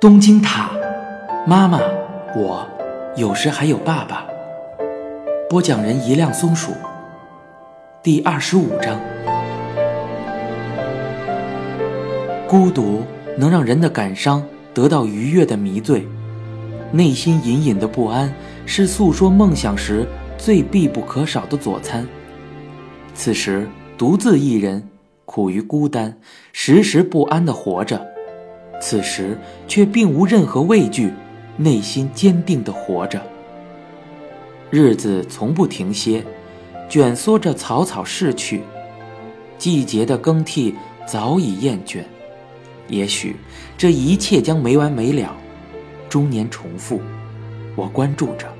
东京塔，妈妈，我，有时还有爸爸。播讲人：一辆松鼠。第二十五章。孤独能让人的感伤得到愉悦的迷醉，内心隐隐的不安是诉说梦想时最必不可少的佐餐。此时独自一人，苦于孤单，时时不安地活着。此时却并无任何畏惧，内心坚定地活着。日子从不停歇，卷缩着草草逝去，季节的更替早已厌倦。也许这一切将没完没了，终年重复。我关注着，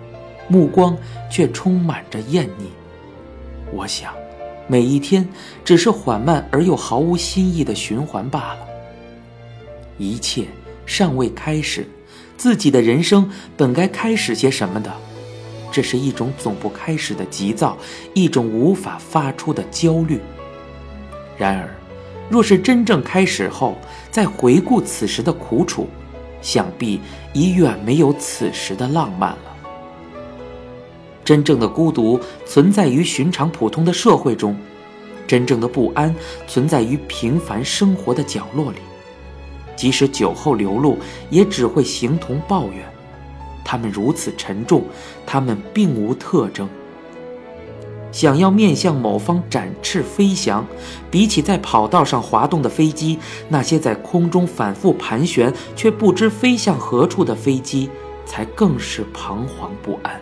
目光却充满着厌腻。我想，每一天只是缓慢而又毫无新意的循环罢了。一切尚未开始，自己的人生本该开始些什么的？这是一种总不开始的急躁，一种无法发出的焦虑。然而，若是真正开始后，再回顾此时的苦楚，想必已远没有此时的浪漫了。真正的孤独存在于寻常普通的社会中，真正的不安存在于平凡生活的角落里。即使酒后流露，也只会形同抱怨。他们如此沉重，他们并无特征。想要面向某方展翅飞翔，比起在跑道上滑动的飞机，那些在空中反复盘旋却不知飞向何处的飞机，才更是彷徨不安。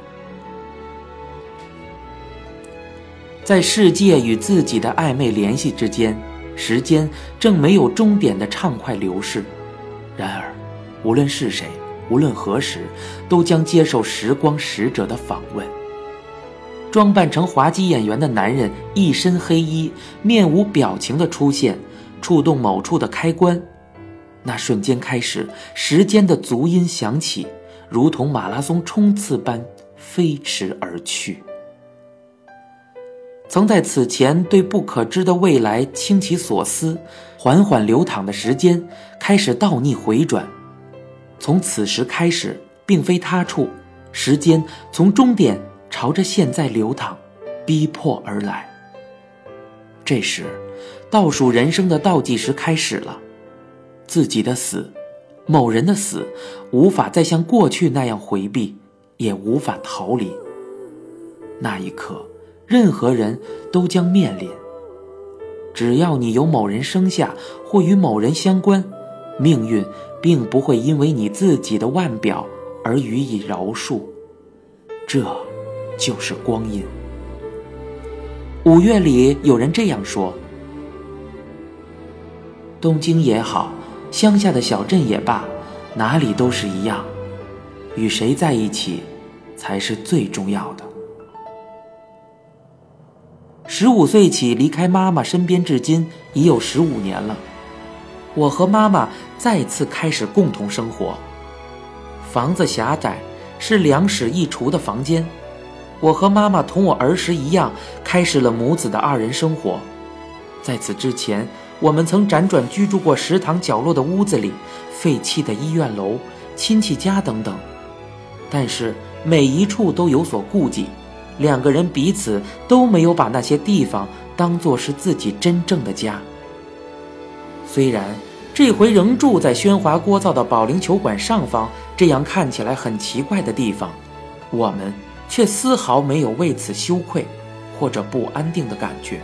在世界与自己的暧昧联系之间。时间正没有终点的畅快流逝，然而，无论是谁，无论何时，都将接受时光使者的访问。装扮成滑稽演员的男人，一身黑衣，面无表情的出现，触动某处的开关，那瞬间开始，时间的足音响起，如同马拉松冲刺般飞驰而去。曾在此前对不可知的未来倾其所思，缓缓流淌的时间开始倒逆回转，从此时开始，并非他处，时间从终点朝着现在流淌，逼迫而来。这时，倒数人生的倒计时开始了，自己的死，某人的死，无法再像过去那样回避，也无法逃离。那一刻。任何人都将面临。只要你由某人生下或与某人相关，命运并不会因为你自己的腕表而予以饶恕。这，就是光阴。五月里有人这样说：东京也好，乡下的小镇也罢，哪里都是一样，与谁在一起，才是最重要的。十五岁起离开妈妈身边，至今已有十五年了。我和妈妈再次开始共同生活。房子狭窄，是两室一厨的房间。我和妈妈同我儿时一样，开始了母子的二人生活。在此之前，我们曾辗转居住过食堂角落的屋子里、废弃的医院楼、亲戚家等等，但是每一处都有所顾忌。两个人彼此都没有把那些地方当作是自己真正的家。虽然这回仍住在喧哗聒噪的保龄球馆上方这样看起来很奇怪的地方，我们却丝毫没有为此羞愧或者不安定的感觉。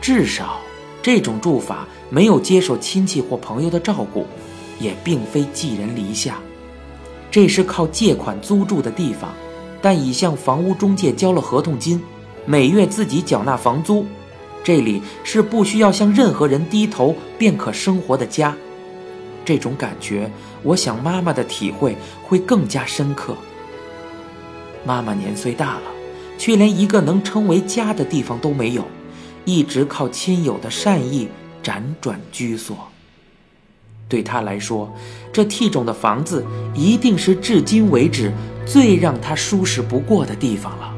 至少，这种住法没有接受亲戚或朋友的照顾，也并非寄人篱下。这是靠借款租住的地方。但已向房屋中介交了合同金，每月自己缴纳房租。这里是不需要向任何人低头便可生活的家。这种感觉，我想妈妈的体会会更加深刻。妈妈年岁大了，却连一个能称为家的地方都没有，一直靠亲友的善意辗转居所。对她来说，这替种的房子一定是至今为止。最让他舒适不过的地方了。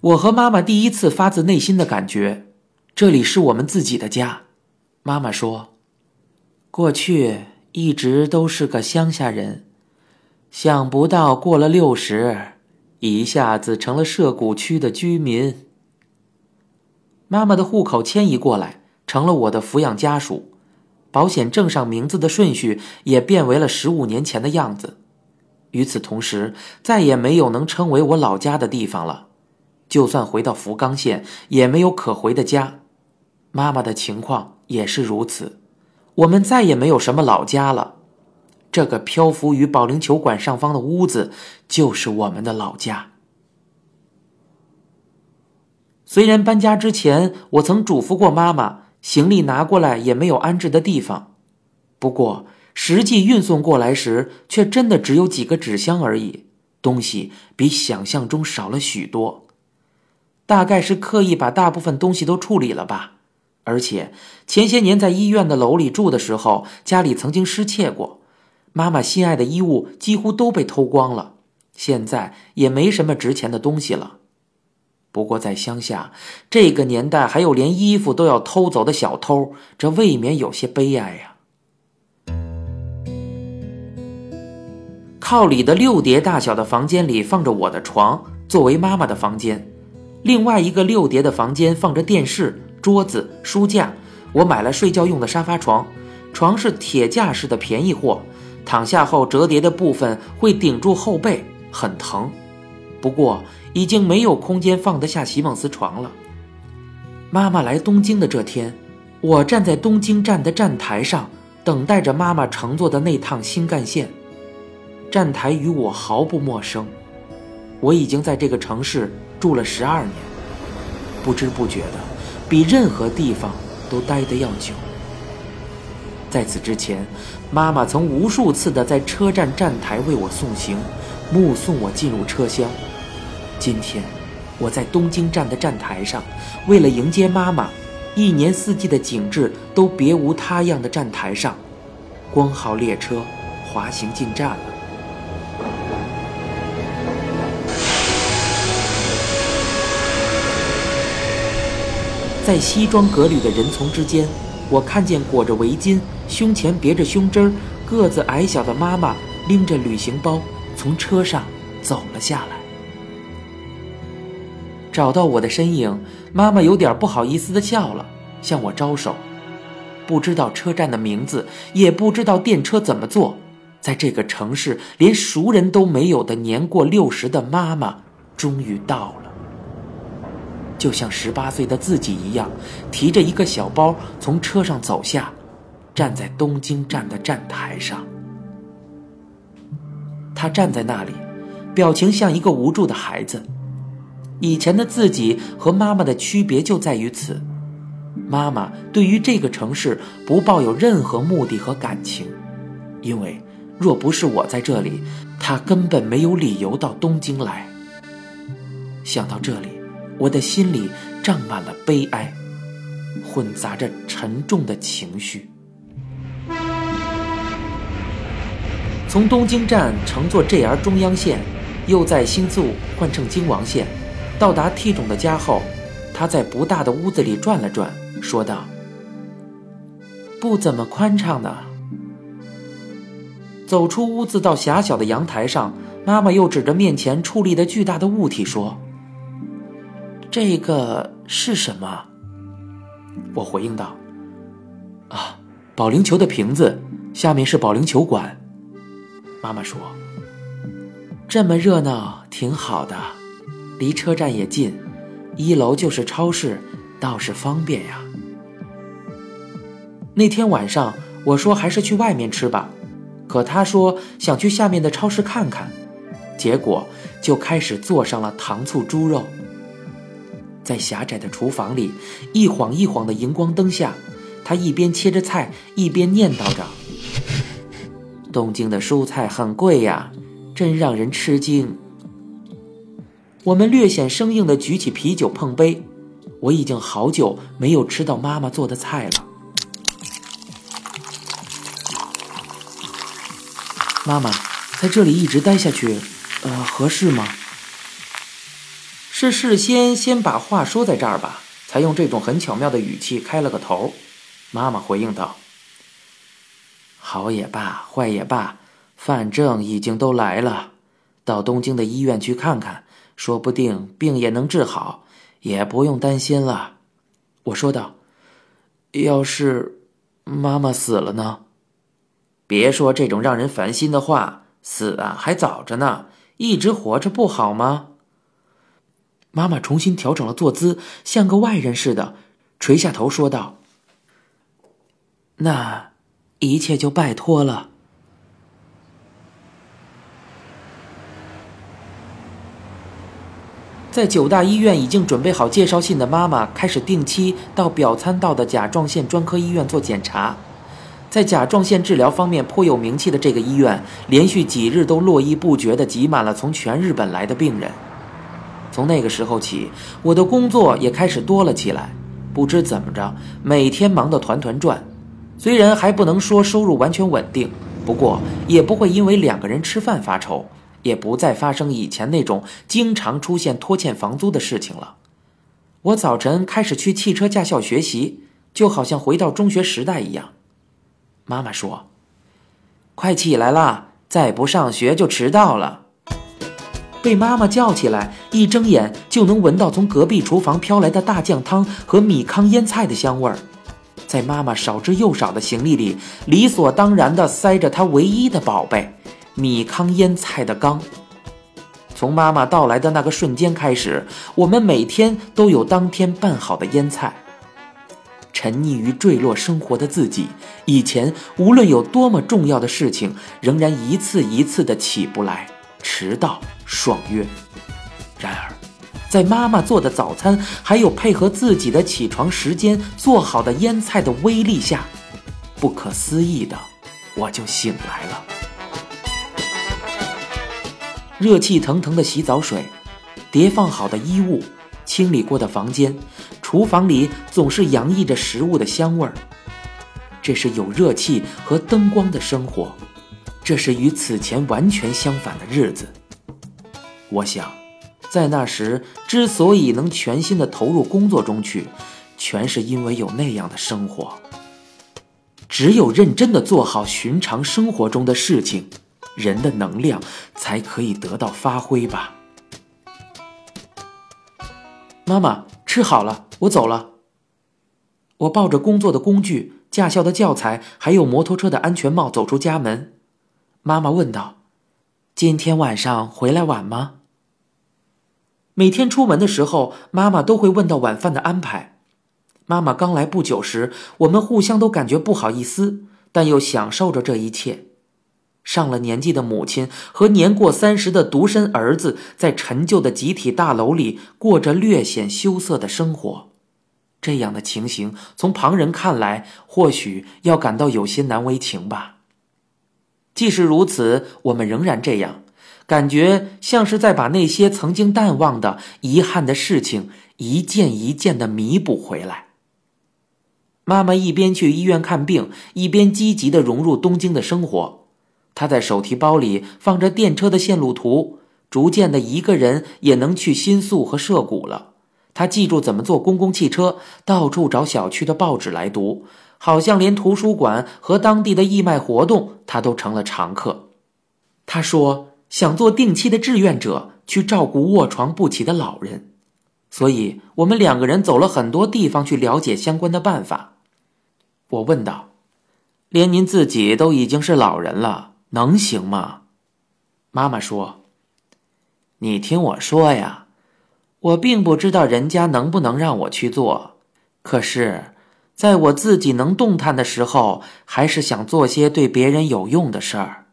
我和妈妈第一次发自内心的感觉，这里是我们自己的家。妈妈说：“过去一直都是个乡下人，想不到过了六十，一下子成了涉谷区的居民。”妈妈的户口迁移过来，成了我的抚养家属，保险证上名字的顺序也变为了十五年前的样子。与此同时，再也没有能称为我老家的地方了。就算回到福冈县，也没有可回的家。妈妈的情况也是如此，我们再也没有什么老家了。这个漂浮于保龄球馆上方的屋子，就是我们的老家。虽然搬家之前，我曾嘱咐过妈妈，行李拿过来也没有安置的地方。不过，实际运送过来时，却真的只有几个纸箱而已，东西比想象中少了许多。大概是刻意把大部分东西都处理了吧，而且前些年在医院的楼里住的时候，家里曾经失窃过，妈妈心爱的衣物几乎都被偷光了，现在也没什么值钱的东西了。不过在乡下这个年代，还有连衣服都要偷走的小偷，这未免有些悲哀呀。靠里的六叠大小的房间里放着我的床，作为妈妈的房间。另外一个六叠的房间放着电视、桌子、书架。我买了睡觉用的沙发床，床是铁架式的便宜货，躺下后折叠的部分会顶住后背，很疼。不过已经没有空间放得下席梦思床了。妈妈来东京的这天，我站在东京站的站台上，等待着妈妈乘坐的那趟新干线。站台与我毫不陌生，我已经在这个城市。住了十二年，不知不觉的，比任何地方都待得要久。在此之前，妈妈曾无数次的在车站站台为我送行，目送我进入车厢。今天，我在东京站的站台上，为了迎接妈妈，一年四季的景致都别无他样的站台上，光号列车滑行进站了。在西装革履的人丛之间，我看见裹着围巾、胸前别着胸针、个子矮小的妈妈拎着旅行包从车上走了下来。找到我的身影，妈妈有点不好意思的笑了，向我招手。不知道车站的名字，也不知道电车怎么坐，在这个城市连熟人都没有的年过六十的妈妈，终于到了。就像十八岁的自己一样，提着一个小包从车上走下，站在东京站的站台上。他站在那里，表情像一个无助的孩子。以前的自己和妈妈的区别就在于此：妈妈对于这个城市不抱有任何目的和感情，因为若不是我在这里，她根本没有理由到东京来。想到这里。我的心里胀满了悲哀，混杂着沉重的情绪。从东京站乘坐 JR 中央线，又在新宿换乘京王线，到达 T 种的家后，他在不大的屋子里转了转，说道：“不怎么宽敞呢。”走出屋子到狭小的阳台上，妈妈又指着面前矗立的巨大的物体说。这个是什么？我回应道：“啊，保龄球的瓶子，下面是保龄球馆。”妈妈说：“这么热闹，挺好的，离车站也近，一楼就是超市，倒是方便呀。”那天晚上，我说还是去外面吃吧，可他说想去下面的超市看看，结果就开始做上了糖醋猪肉。在狭窄的厨房里，一晃一晃的荧光灯下，他一边切着菜，一边念叨着：“东京的蔬菜很贵呀，真让人吃惊。”我们略显生硬的举起啤酒碰杯。我已经好久没有吃到妈妈做的菜了。妈妈，在这里一直待下去，呃，合适吗？是事先先把话说在这儿吧，才用这种很巧妙的语气开了个头。妈妈回应道：“好也罢，坏也罢，反正已经都来了，到东京的医院去看看，说不定病也能治好，也不用担心了。”我说道：“要是妈妈死了呢？别说这种让人烦心的话，死啊还早着呢，一直活着不好吗？”妈妈重新调整了坐姿，像个外人似的，垂下头说道：“那一切就拜托了。”在九大医院已经准备好介绍信的妈妈，开始定期到表参道的甲状腺专科医院做检查。在甲状腺治疗方面颇有名气的这个医院，连续几日都络绎不绝地挤满了从全日本来的病人。从那个时候起，我的工作也开始多了起来。不知怎么着，每天忙得团团转。虽然还不能说收入完全稳定，不过也不会因为两个人吃饭发愁，也不再发生以前那种经常出现拖欠房租的事情了。我早晨开始去汽车驾校学习，就好像回到中学时代一样。妈妈说：“快起来啦，再不上学就迟到了。”被妈妈叫起来，一睁眼就能闻到从隔壁厨房飘来的大酱汤和米糠腌菜的香味儿，在妈妈少之又少的行李里，理所当然地塞着她唯一的宝贝——米糠腌菜的缸。从妈妈到来的那个瞬间开始，我们每天都有当天拌好的腌菜。沉溺于坠落生活的自己，以前无论有多么重要的事情，仍然一次一次的起不来。迟到爽约，然而，在妈妈做的早餐，还有配合自己的起床时间做好的腌菜的威力下，不可思议的，我就醒来了。热气腾腾的洗澡水，叠放好的衣物，清理过的房间，厨房里总是洋溢着食物的香味儿。这是有热气和灯光的生活。这是与此前完全相反的日子。我想，在那时之所以能全心的投入工作中去，全是因为有那样的生活。只有认真的做好寻常生活中的事情，人的能量才可以得到发挥吧。妈妈，吃好了，我走了。我抱着工作的工具、驾校的教材，还有摩托车的安全帽，走出家门。妈妈问道：“今天晚上回来晚吗？”每天出门的时候，妈妈都会问到晚饭的安排。妈妈刚来不久时，我们互相都感觉不好意思，但又享受着这一切。上了年纪的母亲和年过三十的独身儿子，在陈旧的集体大楼里过着略显羞涩的生活。这样的情形，从旁人看来，或许要感到有些难为情吧。即使如此，我们仍然这样，感觉像是在把那些曾经淡忘的、遗憾的事情一件一件的弥补回来。妈妈一边去医院看病，一边积极的融入东京的生活。他在手提包里放着电车的线路图，逐渐的一个人也能去新宿和涩谷了。他记住怎么坐公共汽车，到处找小区的报纸来读。好像连图书馆和当地的义卖活动，他都成了常客。他说想做定期的志愿者，去照顾卧床不起的老人。所以，我们两个人走了很多地方去了解相关的办法。我问道：“连您自己都已经是老人了，能行吗？”妈妈说：“你听我说呀，我并不知道人家能不能让我去做，可是。”在我自己能动弹的时候，还是想做些对别人有用的事儿。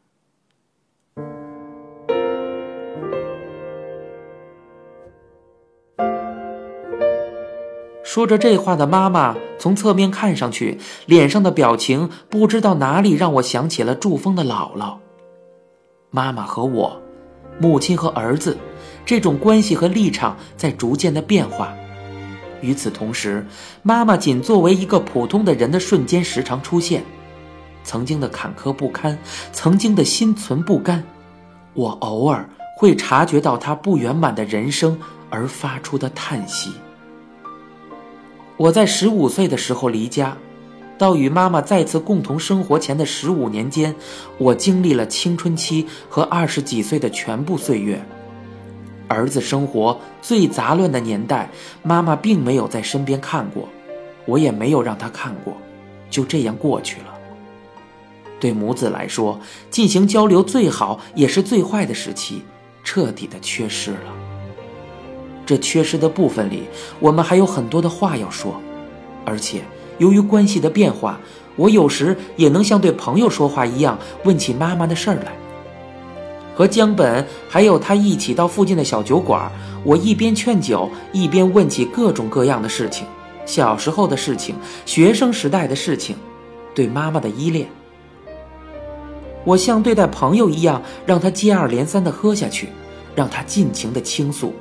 说着这话的妈妈，从侧面看上去，脸上的表情不知道哪里让我想起了祝峰的姥姥。妈妈和我，母亲和儿子，这种关系和立场在逐渐的变化。与此同时，妈妈仅作为一个普通的人的瞬间时常出现，曾经的坎坷不堪，曾经的心存不甘，我偶尔会察觉到她不圆满的人生，而发出的叹息。我在十五岁的时候离家，到与妈妈再次共同生活前的十五年间，我经历了青春期和二十几岁的全部岁月。儿子生活最杂乱的年代，妈妈并没有在身边看过，我也没有让她看过，就这样过去了。对母子来说，进行交流最好也是最坏的时期，彻底的缺失了。这缺失的部分里，我们还有很多的话要说，而且由于关系的变化，我有时也能像对朋友说话一样问起妈妈的事儿来。和江本还有他一起到附近的小酒馆，我一边劝酒，一边问起各种各样的事情：小时候的事情，学生时代的事情，对妈妈的依恋。我像对待朋友一样，让他接二连三的喝下去，让他尽情的倾诉。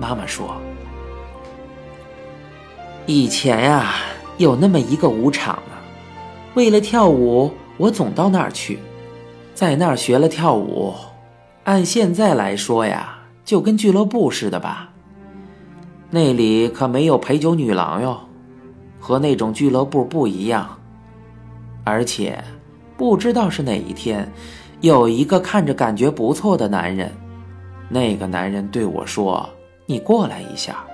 妈妈说：“以前呀，有那么一个舞场呢，为了跳舞，我总到那儿去。”在那儿学了跳舞，按现在来说呀，就跟俱乐部似的吧。那里可没有陪酒女郎哟，和那种俱乐部不一样。而且，不知道是哪一天，有一个看着感觉不错的男人，那个男人对我说：“你过来一下。”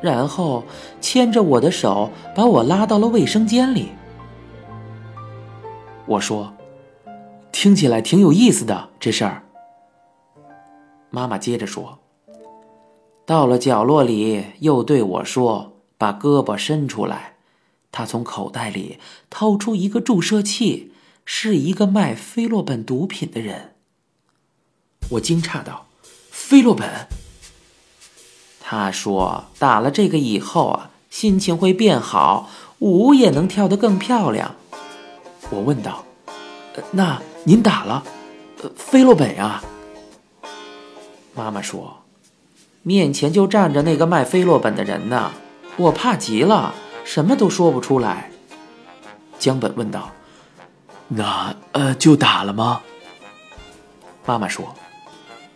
然后牵着我的手把我拉到了卫生间里。我说。听起来挺有意思的这事儿。妈妈接着说：“到了角落里，又对我说：‘把胳膊伸出来。’他从口袋里掏出一个注射器，是一个卖菲洛本毒品的人。”我惊诧道：“菲洛本？”他说：“打了这个以后啊，心情会变好，舞也能跳得更漂亮。”我问道：“那？”您打了，呃，菲洛本啊。妈妈说，面前就站着那个卖菲洛本的人呢，我怕极了，什么都说不出来。江本问道：“那呃，就打了吗？”妈妈说，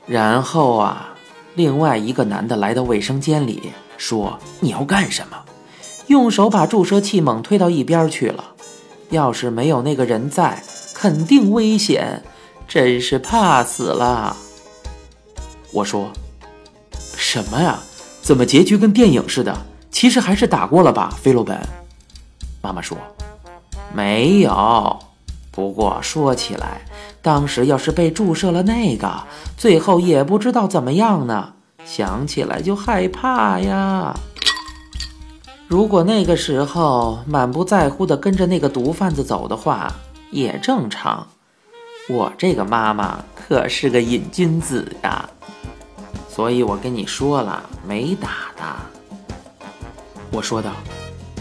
然后啊，另外一个男的来到卫生间里，说：“你要干什么？”用手把注射器猛推到一边去了。要是没有那个人在。肯定危险，真是怕死了。我说：“什么呀？怎么结局跟电影似的？其实还是打过了吧，菲洛本。”妈妈说：“没有。不过说起来，当时要是被注射了那个，最后也不知道怎么样呢。想起来就害怕呀。如果那个时候满不在乎的跟着那个毒贩子走的话。”也正常，我这个妈妈可是个瘾君子呀，所以我跟你说了，没打的。我说道：“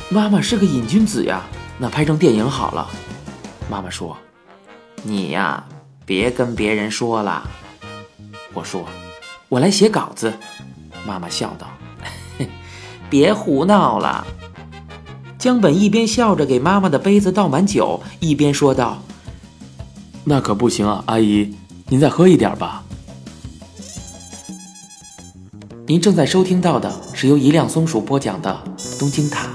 妈妈是个瘾君子呀，那拍成电影好了。”妈妈说：“你呀，别跟别人说了。”我说：“我来写稿子。”妈妈笑道：“ 别胡闹了。”江本一边笑着给妈妈的杯子倒满酒，一边说道：“那可不行啊，阿姨，您再喝一点吧。”您正在收听到的是由一辆松鼠播讲的《东京塔》。